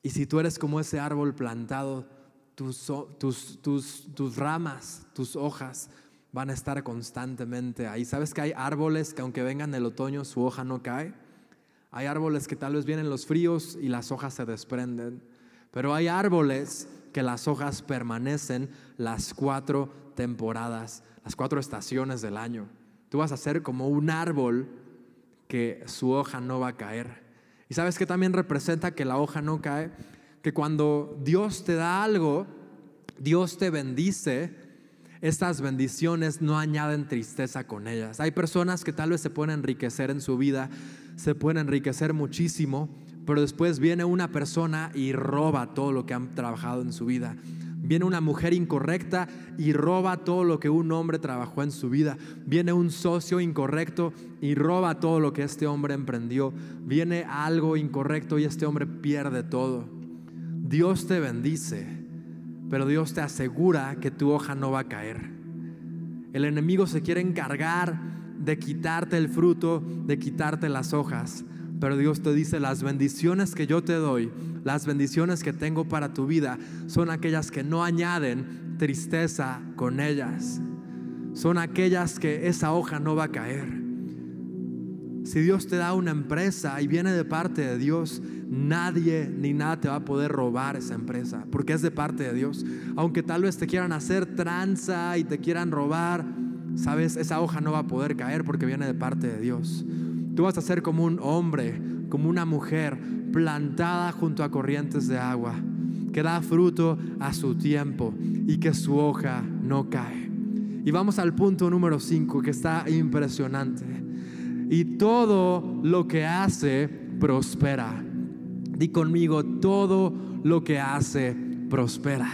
Y si tú eres como ese árbol plantado, tus, ramas, tus hojas van a estar constantemente ahí. ¿Sabes que hay árboles que aunque vengan el otoño su hoja no cae? Hay árboles que tal vez vienen los fríos y las hojas se desprenden. Pero hay árboles que las hojas permanecen las cuatro temporadas, las cuatro estaciones del año. Tú vas a ser como un árbol que su hoja no va a caer. Y sabes que también representa que la hoja no cae, que cuando Dios te da algo, Dios te bendice, estas bendiciones no añaden tristeza con ellas. Hay personas que tal vez se pueden enriquecer en su vida, se pueden enriquecer muchísimo, pero después viene una persona y roba todo lo que han trabajado en su vida. Viene una mujer incorrecta y roba todo lo que un hombre trabajó en su vida. Viene un socio incorrecto y roba todo lo que este hombre emprendió. Viene algo incorrecto y este hombre pierde todo. Dios te bendice, pero Dios te asegura que tu hoja no va a caer. El enemigo se quiere encargar de quitarte el fruto, de quitarte las hojas. Pero Dios te dice, las bendiciones que yo te doy, las bendiciones que tengo para tu vida, son aquellas que no añaden tristeza con ellas. Son aquellas que esa hoja no va a caer. Si Dios te da una empresa y viene de parte de Dios, nadie ni nada te va a poder robar esa empresa, porque es de parte de Dios. Aunque tal vez te quieran hacer tranza y te quieran robar, sabes, esa hoja no va a poder caer porque viene de parte de Dios. Tú vas a ser como un hombre, como una mujer plantada junto a corrientes de agua, que da fruto a su tiempo y que su hoja no cae. Y vamos al punto número 5 que está impresionante. Y todo lo que hace prospera. Di conmigo, todo lo que hace prospera.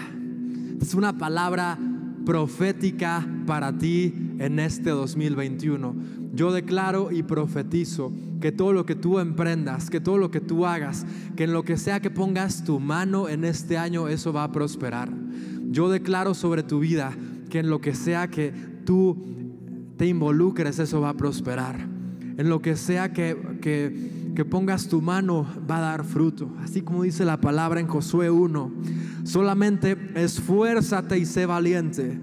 Es una palabra profética para ti en este 2021. Yo declaro y profetizo que todo lo que tú emprendas, que todo lo que tú hagas, que en lo que sea que pongas tu mano en este año, eso va a prosperar. Yo declaro sobre tu vida que en lo que sea que tú te involucres, eso va a prosperar. En lo que sea que, que, que pongas tu mano, va a dar fruto. Así como dice la palabra en Josué 1, solamente esfuérzate y sé valiente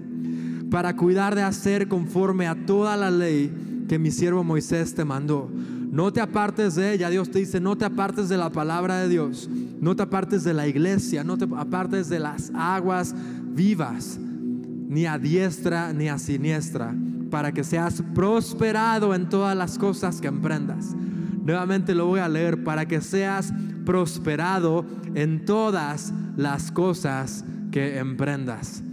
para cuidar de hacer conforme a toda la ley que mi siervo Moisés te mandó. No te apartes de ella. Dios te dice, no te apartes de la palabra de Dios. No te apartes de la iglesia. No te apartes de las aguas vivas. Ni a diestra ni a siniestra. Para que seas prosperado en todas las cosas que emprendas. Nuevamente lo voy a leer. Para que seas prosperado en todas las cosas que emprendas.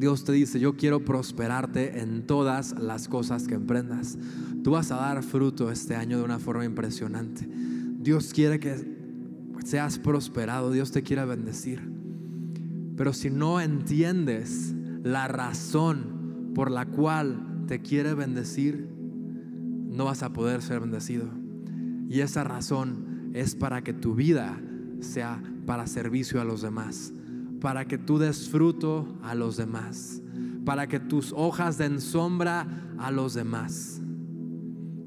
Dios te dice, yo quiero prosperarte en todas las cosas que emprendas. Tú vas a dar fruto este año de una forma impresionante. Dios quiere que seas prosperado, Dios te quiere bendecir. Pero si no entiendes la razón por la cual te quiere bendecir, no vas a poder ser bendecido. Y esa razón es para que tu vida sea para servicio a los demás para que tú des fruto a los demás, para que tus hojas den sombra a los demás.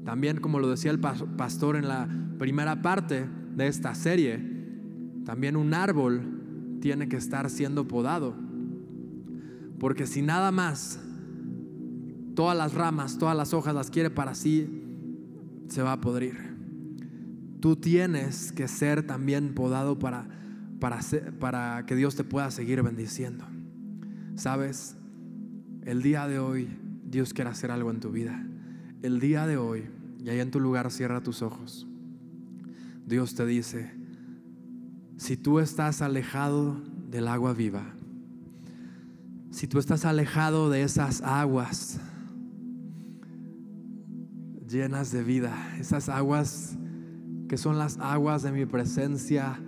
También, como lo decía el pastor en la primera parte de esta serie, también un árbol tiene que estar siendo podado, porque si nada más todas las ramas, todas las hojas las quiere para sí, se va a podrir. Tú tienes que ser también podado para para, que Dios te pueda seguir bendiciendo. Sabes, el día de hoy Dios quiere hacer algo en tu vida. El día de hoy, y ahí en tu lugar cierra tus ojos. Dios te dice, si tú estás alejado del agua viva, si tú estás alejado de esas aguas llenas de vida, esas aguas que son las aguas de mi presencia,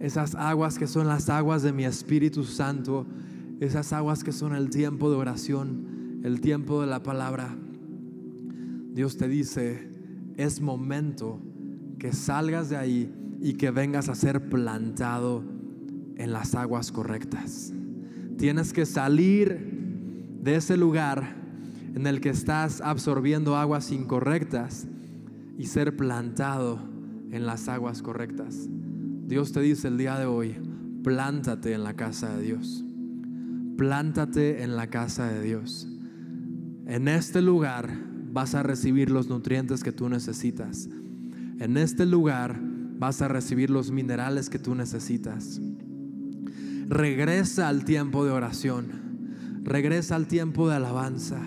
esas aguas que son las aguas de mi Espíritu Santo, esas aguas que son el tiempo de oración, el tiempo de la palabra. Dios te dice, es momento que salgas de ahí y que vengas a ser plantado en las aguas correctas. Tienes que salir de ese lugar en el que estás absorbiendo aguas incorrectas y ser plantado en las aguas correctas. Dios te dice el día de hoy, plántate en la casa de Dios. Plántate en la casa de Dios. En este lugar vas a recibir los nutrientes que tú necesitas. En este lugar vas a recibir los minerales que tú necesitas. Regresa al tiempo de oración. Regresa al tiempo de alabanza.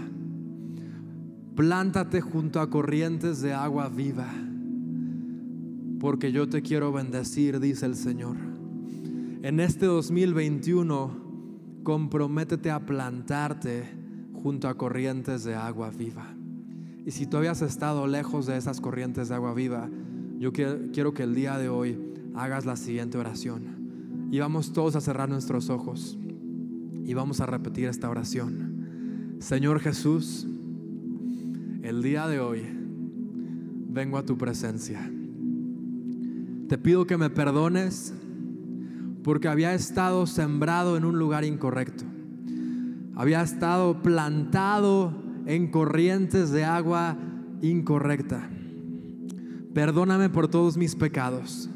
Plántate junto a corrientes de agua viva porque yo te quiero bendecir, dice el Señor. En este 2021, comprométete a plantarte junto a corrientes de agua viva. Y si tú habías estado lejos de esas corrientes de agua viva, yo quiero que el día de hoy hagas la siguiente oración. Y vamos todos a cerrar nuestros ojos y vamos a repetir esta oración. Señor Jesús, el día de hoy vengo a tu presencia te pido que me perdones porque había estado sembrado en un lugar incorrecto. Había estado plantado en corrientes de agua incorrecta. Perdóname por todos mis pecados.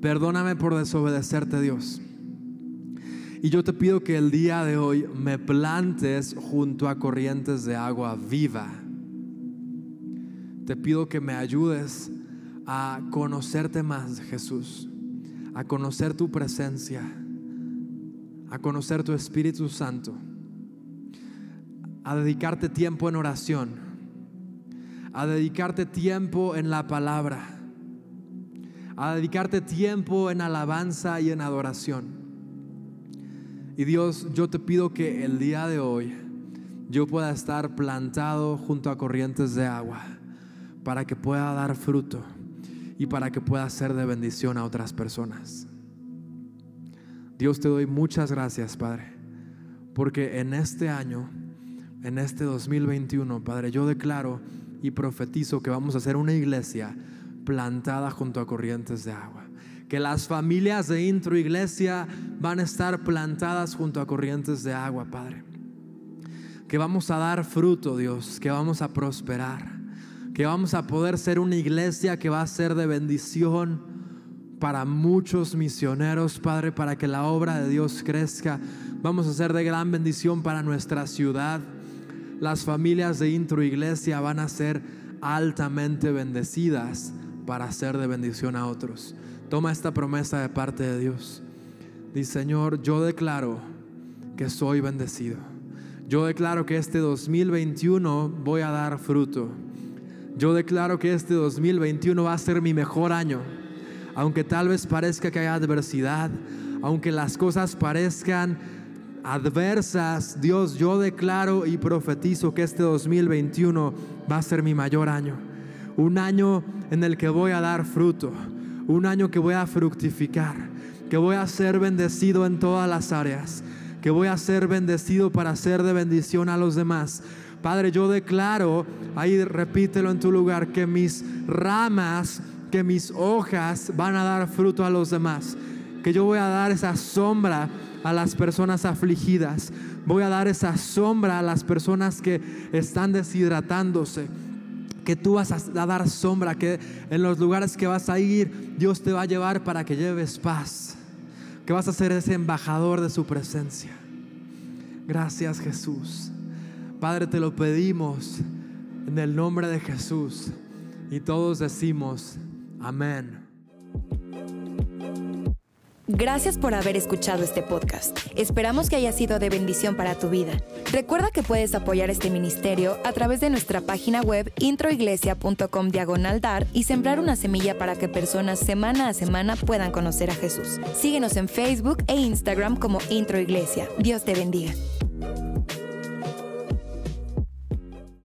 Perdóname por desobedecerte, Dios. Y yo te pido que el día de hoy me plantes junto a corrientes de agua viva. Te pido que me ayudes a conocerte más, Jesús, a conocer tu presencia, a conocer tu Espíritu Santo, a dedicarte tiempo en oración, a dedicarte tiempo en la palabra, a dedicarte tiempo en alabanza y en adoración. Y Dios, yo te pido que el día de hoy yo pueda estar plantado junto a corrientes de agua para que pueda dar fruto y para que pueda ser de bendición a otras personas. Dios te doy muchas gracias, Padre, porque en este año en este 2021, Padre, yo declaro y profetizo que vamos a ser una iglesia plantada junto a corrientes de agua. Que las familias de intro iglesia van a estar plantadas junto a corrientes de agua, Padre. Que vamos a dar fruto, Dios, que vamos a prosperar, que vamos a poder ser una iglesia que va a ser de bendición para muchos misioneros, Padre, para que la obra de Dios crezca. Vamos a ser de gran bendición para nuestra ciudad. Las familias de intro iglesia van a ser altamente bendecidas para ser de bendición a otros. Toma esta promesa de parte de Dios. Dice, Señor, yo declaro que soy bendecido. Yo declaro que este 2021 voy a dar fruto. Yo declaro que este 2021 va a ser mi mejor año. Aunque tal vez parezca que haya adversidad, aunque las cosas parezcan adversas, Dios, yo declaro y profetizo que este 2021 va a ser mi mayor año. Un año en el que voy a dar fruto, un año que voy a fructificar, que voy a ser bendecido en todas las áreas, que voy a ser bendecido para ser de bendición a los demás. Padre, yo declaro, ahí repítelo en tu lugar, que mis ramas, que mis hojas van a dar fruto a los demás, que yo voy a dar esa sombra a las personas afligidas, voy a dar esa sombra a las personas que están deshidratándose que tú vas a dar sombra, que en los lugares que vas a ir, Dios te va a llevar para que lleves paz, que vas a ser ese embajador de su presencia. Gracias Jesús. Padre, te lo pedimos en el nombre de Jesús y todos decimos, amén. Gracias por haber escuchado este podcast. Esperamos que haya sido de bendición para tu vida. Recuerda que puedes apoyar este ministerio a través de nuestra página web introiglesia.com diagonal dar y sembrar una semilla para que personas semana a semana puedan conocer a Jesús. Síguenos en Facebook e Instagram como Introiglesia. Dios te bendiga.